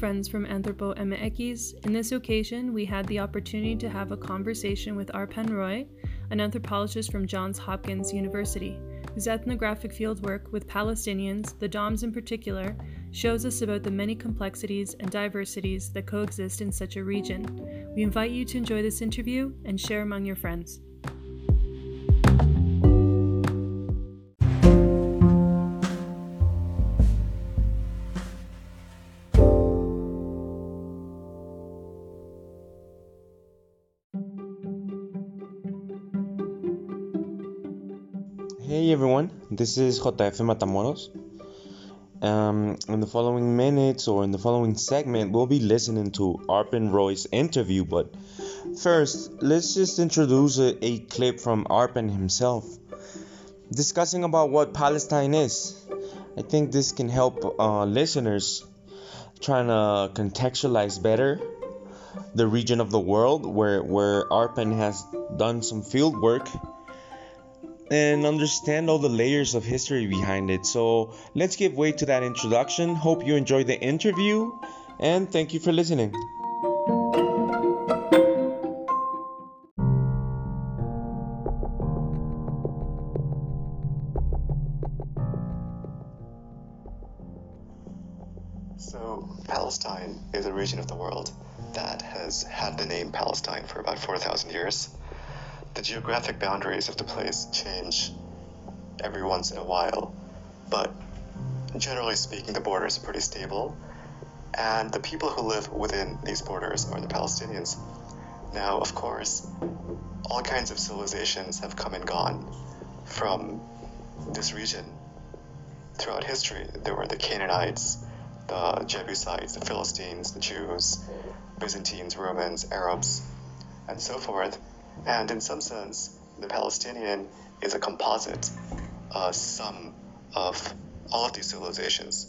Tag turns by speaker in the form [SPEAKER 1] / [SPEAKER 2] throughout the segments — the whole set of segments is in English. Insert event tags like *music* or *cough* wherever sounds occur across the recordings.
[SPEAKER 1] Friends from Anthropo Emeekis. In this occasion, we had the opportunity to have a conversation with Arpan Roy, an anthropologist from Johns Hopkins University, whose ethnographic fieldwork with Palestinians, the Doms in particular, shows us about the many complexities and diversities that coexist in such a region. We invite you to enjoy this interview and share among your friends.
[SPEAKER 2] Hey everyone, this is JF Matamoros. Um, in the following minutes or in the following segment, we'll be listening to Arpan Roy's interview. But first, let's just introduce a, a clip from Arpan himself discussing about what Palestine is. I think this can help uh, listeners trying to contextualize better the region of the world where, where Arpan has done some field work and understand all the layers of history behind it. So let's give way to that introduction. Hope you enjoyed the interview and thank you for listening.
[SPEAKER 3] So, Palestine is a region of the world that has had the name Palestine for about 4,000 years the geographic boundaries of the place change every once in a while, but generally speaking, the borders are pretty stable, and the people who live within these borders are the Palestinians. Now, of course, all kinds of civilizations have come and gone from this region throughout history. There were the Canaanites, the Jebusites, the Philistines, the Jews, Byzantines, Romans, Arabs, and so forth. And in some sense, the Palestinian is a composite uh, sum of all of these civilizations.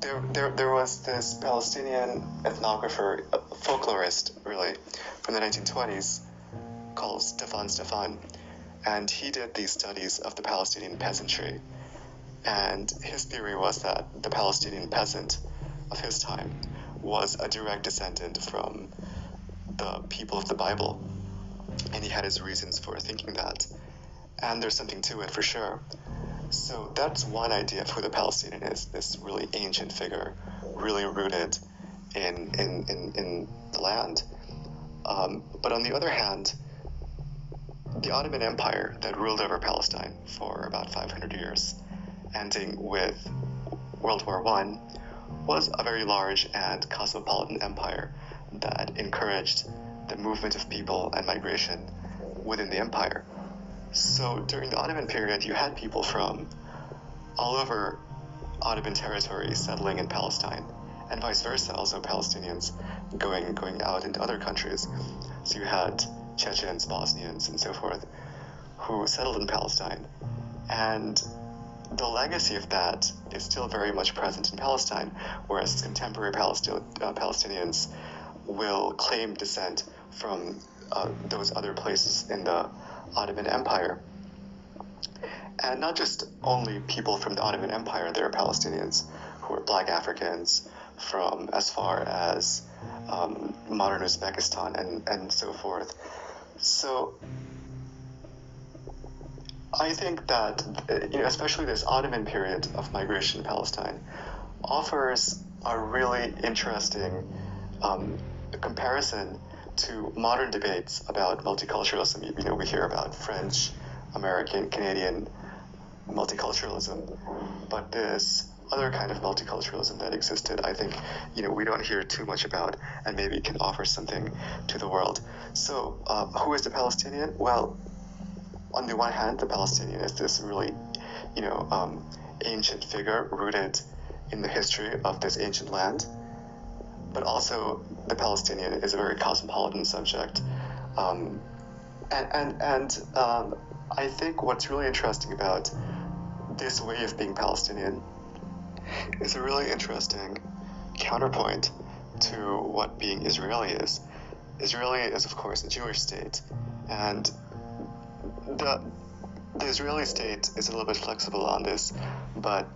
[SPEAKER 3] There, there, there was this Palestinian ethnographer, folklorist, really, from the 1920s called Stefan Stefan, and he did these studies of the Palestinian peasantry. And his theory was that the Palestinian peasant of his time was a direct descendant from the people of the Bible and he had his reasons for thinking that. And there's something to it for sure. So that's one idea of who the Palestinian is this really ancient figure, really rooted in, in, in, in the land. Um, but on the other hand, the Ottoman Empire that ruled over Palestine for about 500 years, ending with World War I, was a very large and cosmopolitan empire that encouraged the movement of people and migration within the empire. So during the Ottoman period, you had people from all over Ottoman territory settling in Palestine, and vice versa, also Palestinians going going out into other countries. So you had Chechens, Bosnians, and so forth, who settled in Palestine, and the legacy of that is still very much present in Palestine, whereas contemporary uh, Palestinians will claim descent from uh, those other places in the Ottoman Empire. And not just only people from the Ottoman Empire, there are Palestinians who are black Africans from as far as um, modern Uzbekistan and, and so forth. So I think that, you know, especially this Ottoman period of migration in Palestine offers a really interesting um, comparison to modern debates about multiculturalism. You know, we hear about French, American, Canadian multiculturalism, but this other kind of multiculturalism that existed, I think, you know, we don't hear too much about, and maybe can offer something to the world. So, uh, who is the Palestinian? Well, on the one hand, the Palestinian is this really, you know, um, ancient figure rooted in the history of this ancient land but also the Palestinian is a very cosmopolitan subject. Um, and and, and um, I think what's really interesting about this way of being Palestinian is a really interesting counterpoint to what being Israeli is. Israeli is, of course, a Jewish state, and the the Israeli state is a little bit flexible on this, but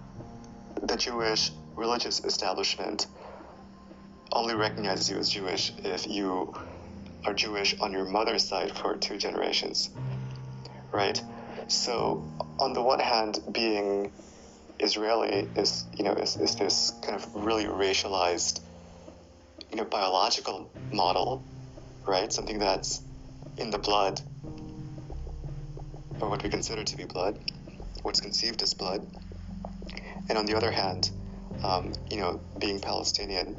[SPEAKER 3] the Jewish religious establishment
[SPEAKER 4] only recognizes you as Jewish if you are Jewish on your mother's side for two generations, right? So, on the one hand, being Israeli is, you know, is, is this kind of really racialized, you know, biological model, right? Something that's in the blood, or what we consider to be blood, what's conceived as blood. And on the other hand, um, you know, being Palestinian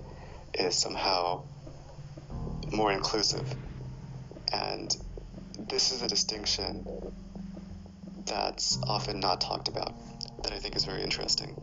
[SPEAKER 4] is somehow more inclusive. And this is a distinction that's often not talked about that I think is very interesting.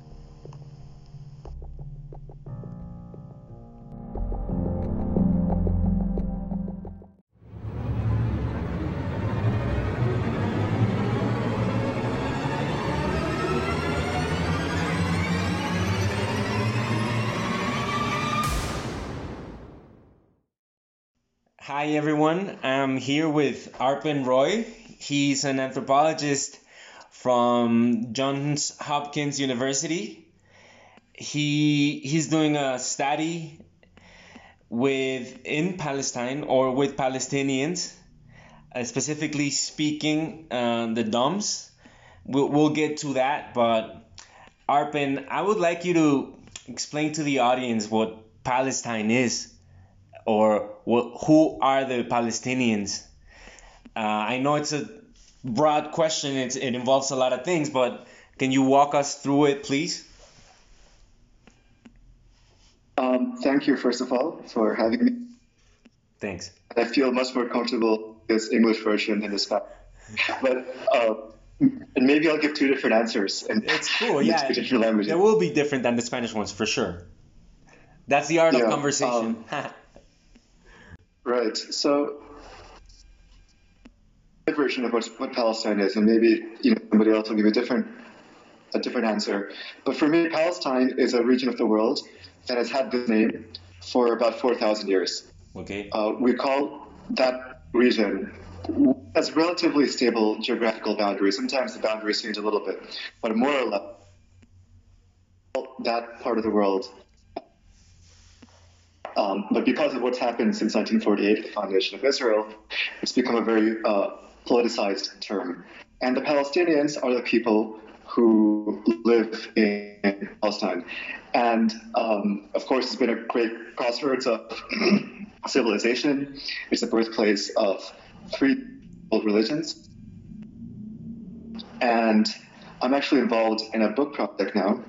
[SPEAKER 2] Hi everyone, I'm here with Arpan Roy. He's an anthropologist from Johns Hopkins University. He he's doing a study with in Palestine or with Palestinians, uh, specifically speaking uh, the DOMs. We'll, we'll get to that, but Arpan, I would like you to explain to the audience what Palestine is or who are the Palestinians? Uh, I know it's a broad question, it's, it involves a lot of things, but can you walk us through it, please?
[SPEAKER 4] Um, thank you, first of all, for having me.
[SPEAKER 2] Thanks.
[SPEAKER 4] I feel much more comfortable with this English version than the Spanish. but uh, and maybe I'll give two different answers. And
[SPEAKER 2] it's cool, yeah. Two different languages. They will be different than the Spanish ones for sure. That's the art yeah, of conversation. Um, *laughs*
[SPEAKER 4] Right. So, my version of what, what Palestine is, and maybe you know somebody else will give a different a different answer. But for me, Palestine is a region of the world that has had this name for about four thousand years.
[SPEAKER 2] Okay.
[SPEAKER 4] Uh, we call that region has relatively stable geographical boundaries. Sometimes the boundaries change a little bit, but more or less, that part of the world um, but because of what's happened since 1948, the foundation of Israel, it's become a very uh, politicized term. And the Palestinians are the people who live in Palestine. And um, of course, it's been a great crossroads of *clears throat* civilization. It's the birthplace of three religions. And I'm actually involved in a book project now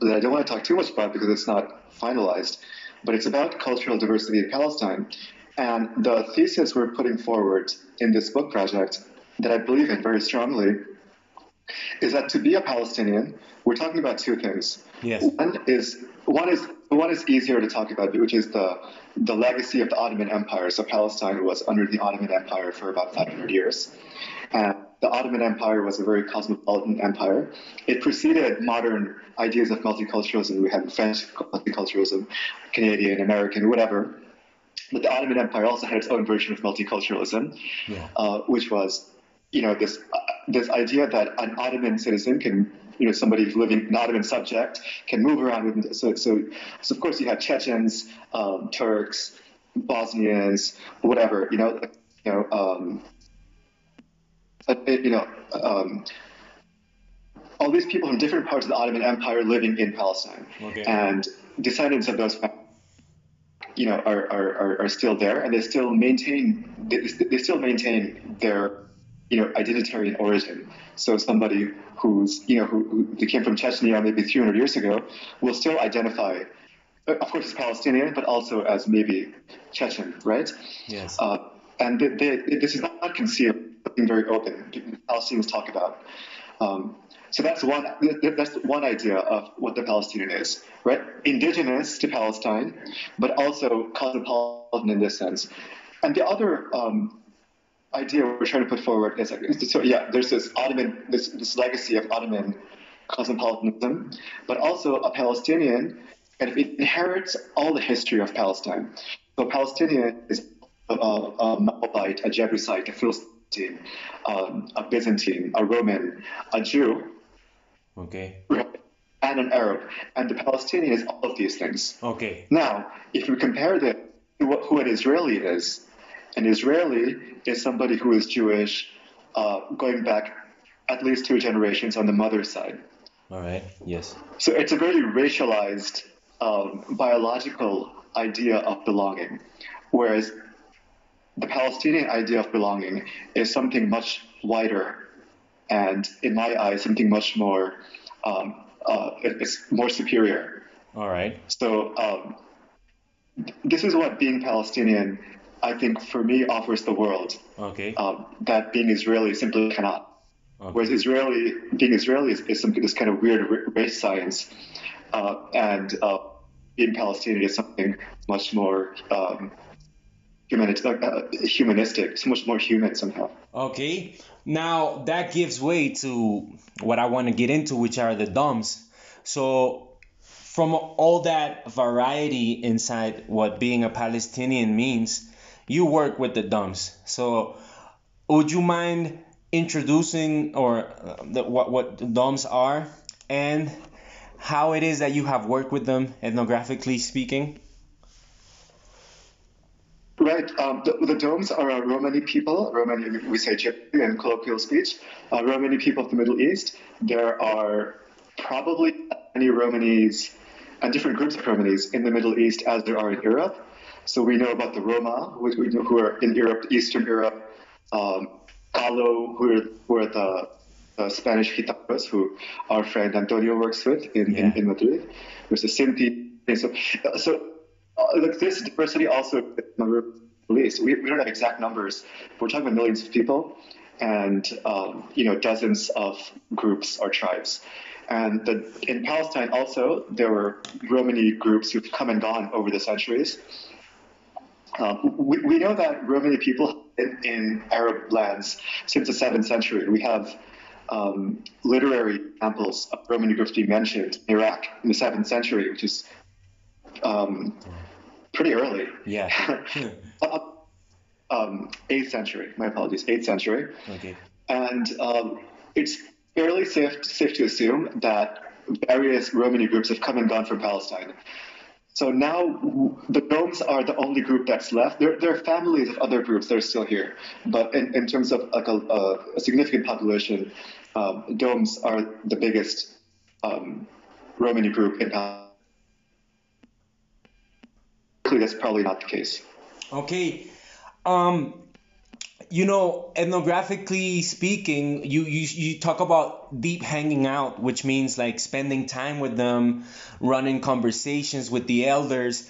[SPEAKER 4] that I don't want to talk too much about because it's not finalized but it's about cultural diversity in Palestine. And the thesis we're putting forward in this book project that I believe in very strongly is that to be a Palestinian, we're talking about two things.
[SPEAKER 2] Yes.
[SPEAKER 4] One is one is one is easier to talk about, which is the the legacy of the Ottoman Empire. So Palestine was under the Ottoman Empire for about 500 years, and the Ottoman Empire was a very cosmopolitan empire. It preceded modern ideas of multiculturalism. We had French multiculturalism, Canadian, American, whatever. But the Ottoman Empire also had its own version of multiculturalism,
[SPEAKER 2] yeah.
[SPEAKER 4] uh, which was, you know, this uh, this idea that an Ottoman citizen can, you know, somebody who's living not even subject can move around with. So, so, so of course you have Chechens, um, Turks, Bosnians, whatever, you know, you know. Um, uh, you know, um, all these people from different parts of the Ottoman Empire living in Palestine,
[SPEAKER 2] okay.
[SPEAKER 4] and descendants of those, you know, are, are, are still there, and they still maintain they, they still maintain their you know identitarian origin. So somebody who's you know who, who came from Chechnya maybe 300 years ago will still identify uh, of course, as Palestinian, but also as maybe Chechen, right?
[SPEAKER 2] Yes.
[SPEAKER 4] Uh, and they, they, this is not concealed something very open. Palestinians talk about. Um, so that's one. That's one idea of what the Palestinian is, right? Indigenous to Palestine, but also cosmopolitan in this sense. And the other um, idea we're trying to put forward is, so yeah, there's this Ottoman, this, this legacy of Ottoman cosmopolitanism, but also a Palestinian, and it inherits all the history of Palestine. So Palestinian is a, a Moabite, a Jebusite, a Philistine um, a Byzantine, a Roman, a Jew.
[SPEAKER 2] Okay.
[SPEAKER 4] And and an Arab, and the Palestinian is all of these things.
[SPEAKER 2] Okay.
[SPEAKER 4] Now, if we compare that to what, who an Israeli is, an Israeli is somebody who is Jewish, uh, going back at least two generations on the mother's side.
[SPEAKER 2] All right. Yes.
[SPEAKER 4] So it's a very racialized, um, biological idea of belonging, whereas the Palestinian idea of belonging is something much wider, and in my eyes, something much more, um, uh, it's more superior.
[SPEAKER 2] All right.
[SPEAKER 4] So um, this is what being Palestinian, I think, for me, offers the world.
[SPEAKER 2] Okay.
[SPEAKER 4] Um, that being Israeli simply cannot.
[SPEAKER 2] okay.
[SPEAKER 4] Whereas Israeli, being Israeli is, is something this kind of weird race science, uh, and uh, being Palestinian is something much more um, humanit- uh, humanistic, so much more human somehow.
[SPEAKER 2] Okay. Now that gives way to what I want to get into, which are the DOMs. So, from all that variety inside what being a Palestinian means, you work with the DOMs. So, would you mind introducing or uh, the, what what the DOMs are and how it is that you have worked with them ethnographically speaking?
[SPEAKER 4] Right. Um, the, the Domes are uh, Romani people. Romani, we say in colloquial speech. Uh, Romani people of the Middle East. There are probably many Romanis and different groups of Romanis in the Middle East as there are in Europe. So we know about the Roma, which we know who are in Europe, Eastern Europe. Um, Galo, who are, the, Spanish Gitanos, who our friend Antonio works with in,
[SPEAKER 2] Yeah.
[SPEAKER 4] in, in Madrid. There's the Sinti. So, so uh, like this diversity also in the Middle East. We, we don't have exact numbers. We're talking about millions of people and um, you know dozens of groups or tribes. And the, in Palestine also there were Romani groups who've come and gone over the centuries. Um, we, we know that Romani people in, in Arab lands since the seventh century. We have um, literary examples of Romani groups being mentioned in Iraq in the seventh century, which is um, pretty early.
[SPEAKER 2] Yeah. *laughs*
[SPEAKER 4] Um, 8th century, my apologies, 8th century.
[SPEAKER 2] okay.
[SPEAKER 4] And um, it's fairly safe, safe to assume that various Romani groups have come and gone from Palestine. So now the Domes are the only group that's left. There, there are families of other groups that are still here, but in, in terms of like a, a, significant population, um, Domes are the biggest um, Romani group in Palestine. That's probably not the case.
[SPEAKER 2] Okay. Um you know, ethnographically speaking, you, you you talk about deep hanging out, which means like spending time with them, running conversations with the elders.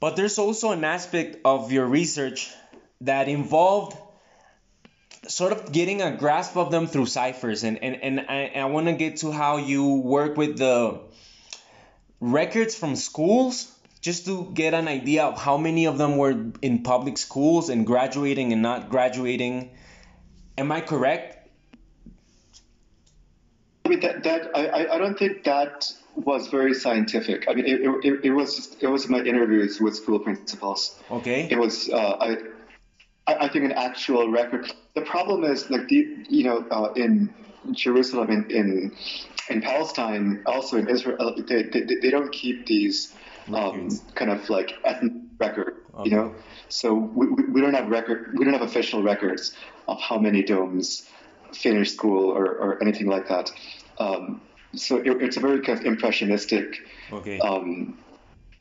[SPEAKER 2] But there's also an aspect of your research that involved sort of getting a grasp of them through ciphers and and, and I, I want to get to how you work with the records from schools just to get an idea of how many of them were in public schools and graduating and not graduating. Am I correct?
[SPEAKER 4] I mean that, that I, I- don't think that was very scientific. I mean it, it, it was just, it was my interviews with school principals.
[SPEAKER 2] Okay.
[SPEAKER 4] It was uh, I, I think an actual record. The problem is like the you know uh, in Jerusalem in, in in Palestine also in Israel they, they, they don't keep these um, kind of like ethnic record
[SPEAKER 2] Okay.
[SPEAKER 4] you know so we, we we don't have record we don't have official records of how many domes finished school or, or anything like that. Um, so it, it's a very kind of impressionistic
[SPEAKER 2] Okay.
[SPEAKER 4] um,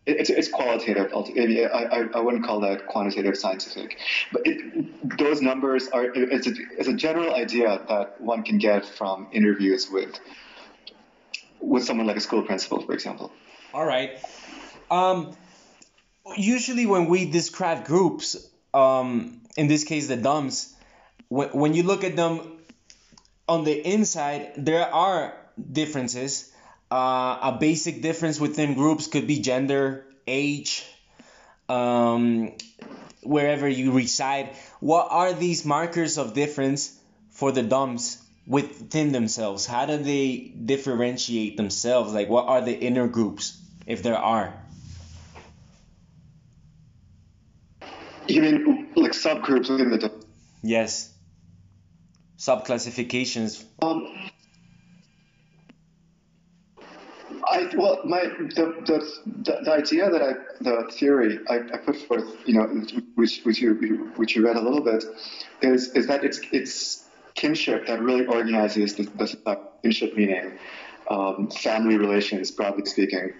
[SPEAKER 4] it- it's, it's qualitative. I, I, I wouldn't call that quantitative scientific. But it, those numbers are, it's a, it's a general idea that one can get from interviews with, with someone like a school principal, for example.
[SPEAKER 2] All right. Um, usually when we describe groups, um, in this case the DUMs, when, when you look at them on the inside, there are differences. Uh, a basic difference within groups could be gender, age, um, wherever you reside. What are these markers of difference for the DUMs within themselves? How do they differentiate themselves? Like, what are the inner groups, if there are?
[SPEAKER 4] You mean like subgroups within the
[SPEAKER 2] Yes. Subclassifications.
[SPEAKER 4] Um, I well, my the, the the, idea that I the theory I, I put forth, you know, which which you which you read a little bit, is is that it's it's kinship that really organizes the, the kinship meaning, um, family relations, broadly speaking.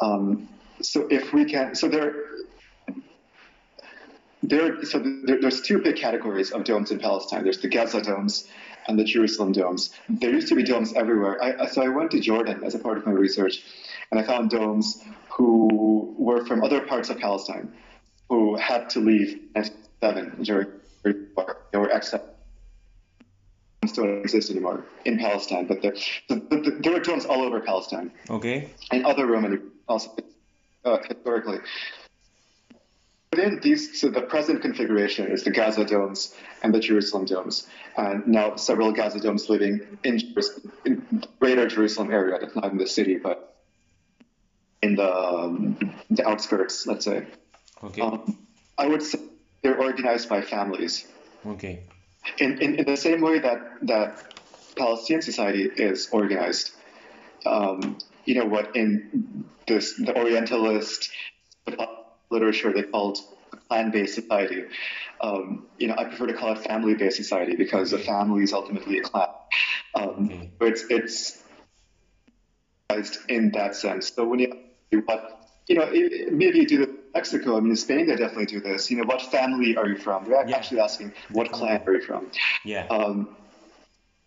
[SPEAKER 4] Um, so if we can, so there. There, so there, there's two big categories of domes in Palestine. There's the Gaza domes, and the Jerusalem domes. There used to be domes everywhere. I, so I went to Jordan as a part of my research, and I found domes who were from other parts of Palestine, who had to leave in 1997 during they were exiled. Don't exist anymore in Palestine, but there, there were domes all over Palestine.
[SPEAKER 2] Okay.
[SPEAKER 4] And other Roman also uh, historically within these, so the present configuration is the Gaza domes and the Jerusalem domes, and now several Gaza domes living in, in greater Jerusalem area, not in the city, but in the, um, the outskirts, let's say.
[SPEAKER 2] Okay.
[SPEAKER 4] Um, I would say they're organized by families.
[SPEAKER 2] Okay.
[SPEAKER 4] In, in, in the same way that, that Palestinian society is organized. Um, you know what, in this, the Orientalist literature they called clan-based society. Um, you know, I prefer to call it family-based society because a family is ultimately a clan. Um, okay. It's it's in that sense. So when you what you know, maybe you do the Mexico. I mean, in Spain they definitely do this. You know, what family are you from? They're yeah. actually asking what clan are you from.
[SPEAKER 2] Yeah.
[SPEAKER 4] Um,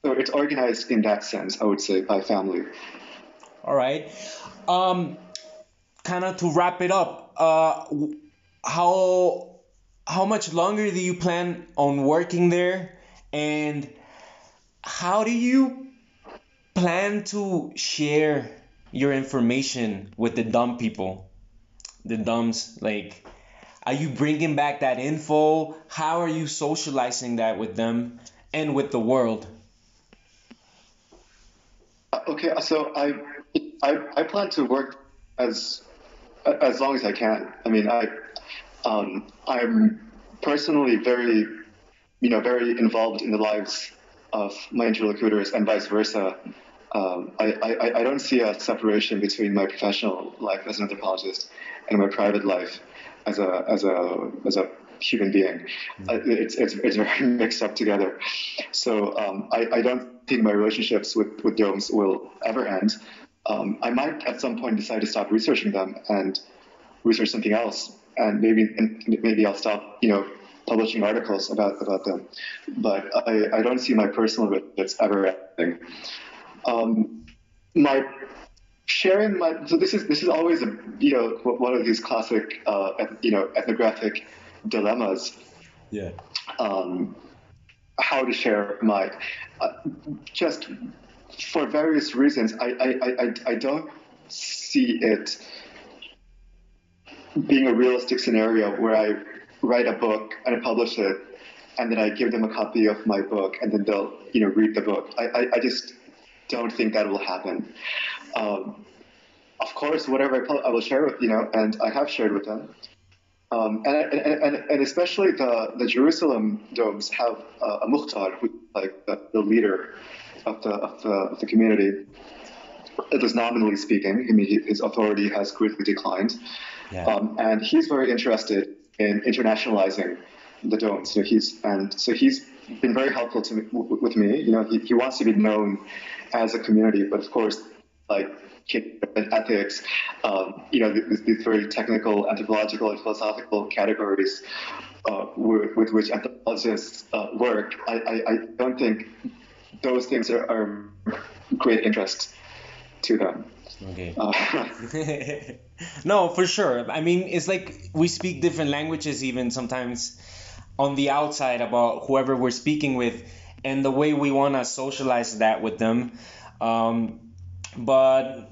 [SPEAKER 4] so it's organized in that sense, I would say, by family.
[SPEAKER 2] All right. Um, kind of to wrap it up, uh, how how much longer do you plan on working there, and how do you plan to share your information with the dumb people, the dumbs? Like, are you bringing back that info? How are you socializing that with them and with the world?
[SPEAKER 4] Okay, so I I, I plan to work as as long as I can. I mean, I um, I'm personally very, you know, very involved in the lives of my interlocutors and vice versa. Um, I, I, I don't see a separation between my professional life as an anthropologist and my private life as a as a as a human being. Mm-hmm. Uh, it's, it's it's very *laughs* mixed up together. So um, I, I don't think my relationships with, with domes will ever end um, I might at some point decide to stop researching them and research something else, and maybe and maybe I'll stop, you know, publishing articles about about them. But I, I don't see my personal that's ever ending. Um, my sharing my so this is this is always a you know one of these classic uh, you know ethnographic dilemmas.
[SPEAKER 2] Yeah.
[SPEAKER 4] Um, how to share my uh, just for various reasons, I, I, I, I don't see it being a realistic scenario where I write a book and I publish it, and then I give them a copy of my book, and then they'll you know read the book. I, I, I just don't think that will happen. Um, of course, whatever I, I will share with you know, and I have shared with them. Um, and, and, and, and, especially the, the Jerusalem domes have uh, a muhtar, who's like the, the leader of the, of the, of the community, at least nominally speaking, I mean, his authority has greatly declined. Yeah. Um, and he's very interested in internationalizing the domes. So he's and so he's been very helpful to me, with me. You know, he, he wants to be known as a community, but of course, like ethics, um, you know, these, these, very technical, anthropological, and philosophical categories uh, with, with, which anthropologists uh, work, I, I, I, don't think those things are, are great interest to them.
[SPEAKER 2] Okay. Uh, *laughs* no, for sure. I mean, it's like we speak different languages even sometimes on the outside about whoever we're speaking with and the way we want to socialize that with them. Um, but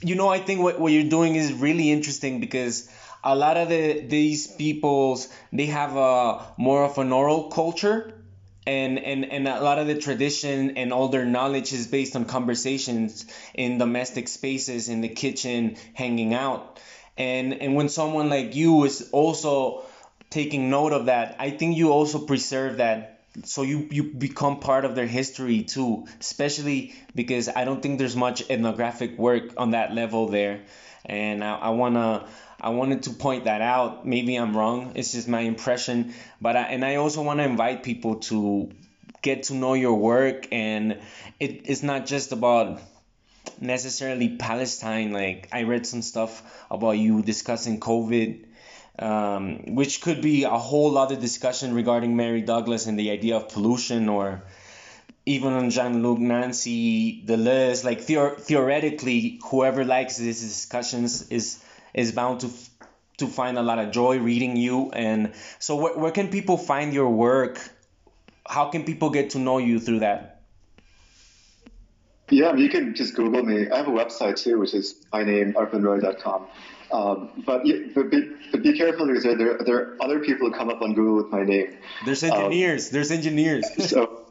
[SPEAKER 2] you know, I think what, what you're doing is really interesting because a lot of the these peoples they have a more of an oral culture and, and and a lot of the tradition and all their knowledge is based on conversations in domestic spaces in the kitchen hanging out. And and when someone like you is also taking note of that i think you also preserve that so you you become part of their history too especially because i don't think there's much ethnographic work on that level there and i, I want to I wanted to point that out. Maybe I'm wrong. It's just my impression. But I, and I also want to invite people to get to know your work and it, it's not just about necessarily Palestine. Like I read some stuff about you discussing COVID, um, which could be a whole other discussion regarding Mary Douglas and the idea of pollution, or even on Jean-Luc Nancy, Deleuze. Like theor- theoretically, whoever likes these discussions is is bound to to find a lot of joy reading you. And so, where, where can people find your work? How can people get to know you through that?
[SPEAKER 4] Yeah, you can just Google me. I have a website too, which is my name, arpanroy.com. Um, but, but, be, but be careful because there, there, there are other people who come up on Google with my name.
[SPEAKER 2] There's engineers. Um, there's engineers. *laughs*
[SPEAKER 4] so,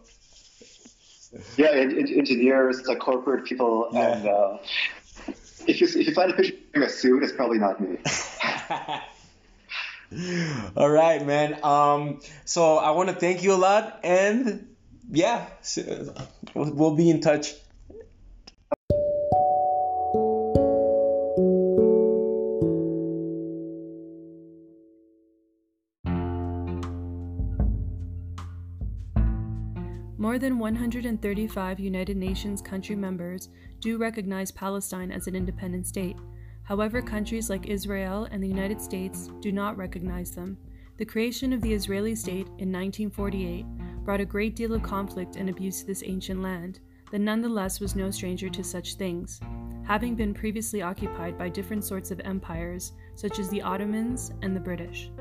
[SPEAKER 4] yeah, engineers, like corporate people, yeah. and uh, if you if you find a picture wearing a suit, it's probably not me. *laughs*
[SPEAKER 2] All right, man. Um, so I want to thank you a lot, and yeah, we'll be in touch.
[SPEAKER 1] More than 135 United Nations country members do recognize Palestine as an independent state. However, countries like Israel and the United States do not recognize them. The creation of the Israeli state in 1948 brought a great deal of conflict and abuse to this ancient land, that nonetheless was no stranger to such things, having been previously occupied by different sorts of empires, such as the Ottomans and the British.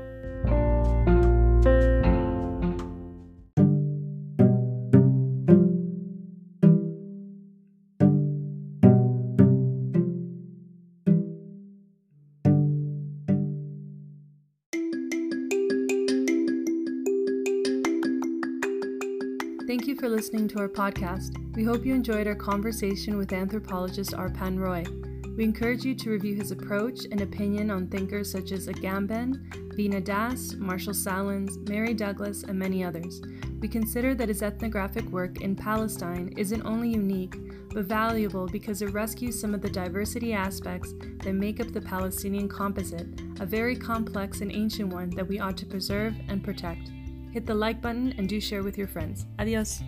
[SPEAKER 1] Listening to our podcast. We hope you enjoyed our conversation with anthropologist Arpan Roy. We encourage you to review his approach and opinion on thinkers such as Agamben, Veena Das, Marshall Sahlins, Mary Douglas, and many others. We consider that his ethnographic work in Palestine isn't only unique, but valuable because it rescues some of the diversity aspects that make up the Palestinian composite, a very complex and ancient one that we ought to preserve and protect. Hit the like button and do share with your friends. Adios.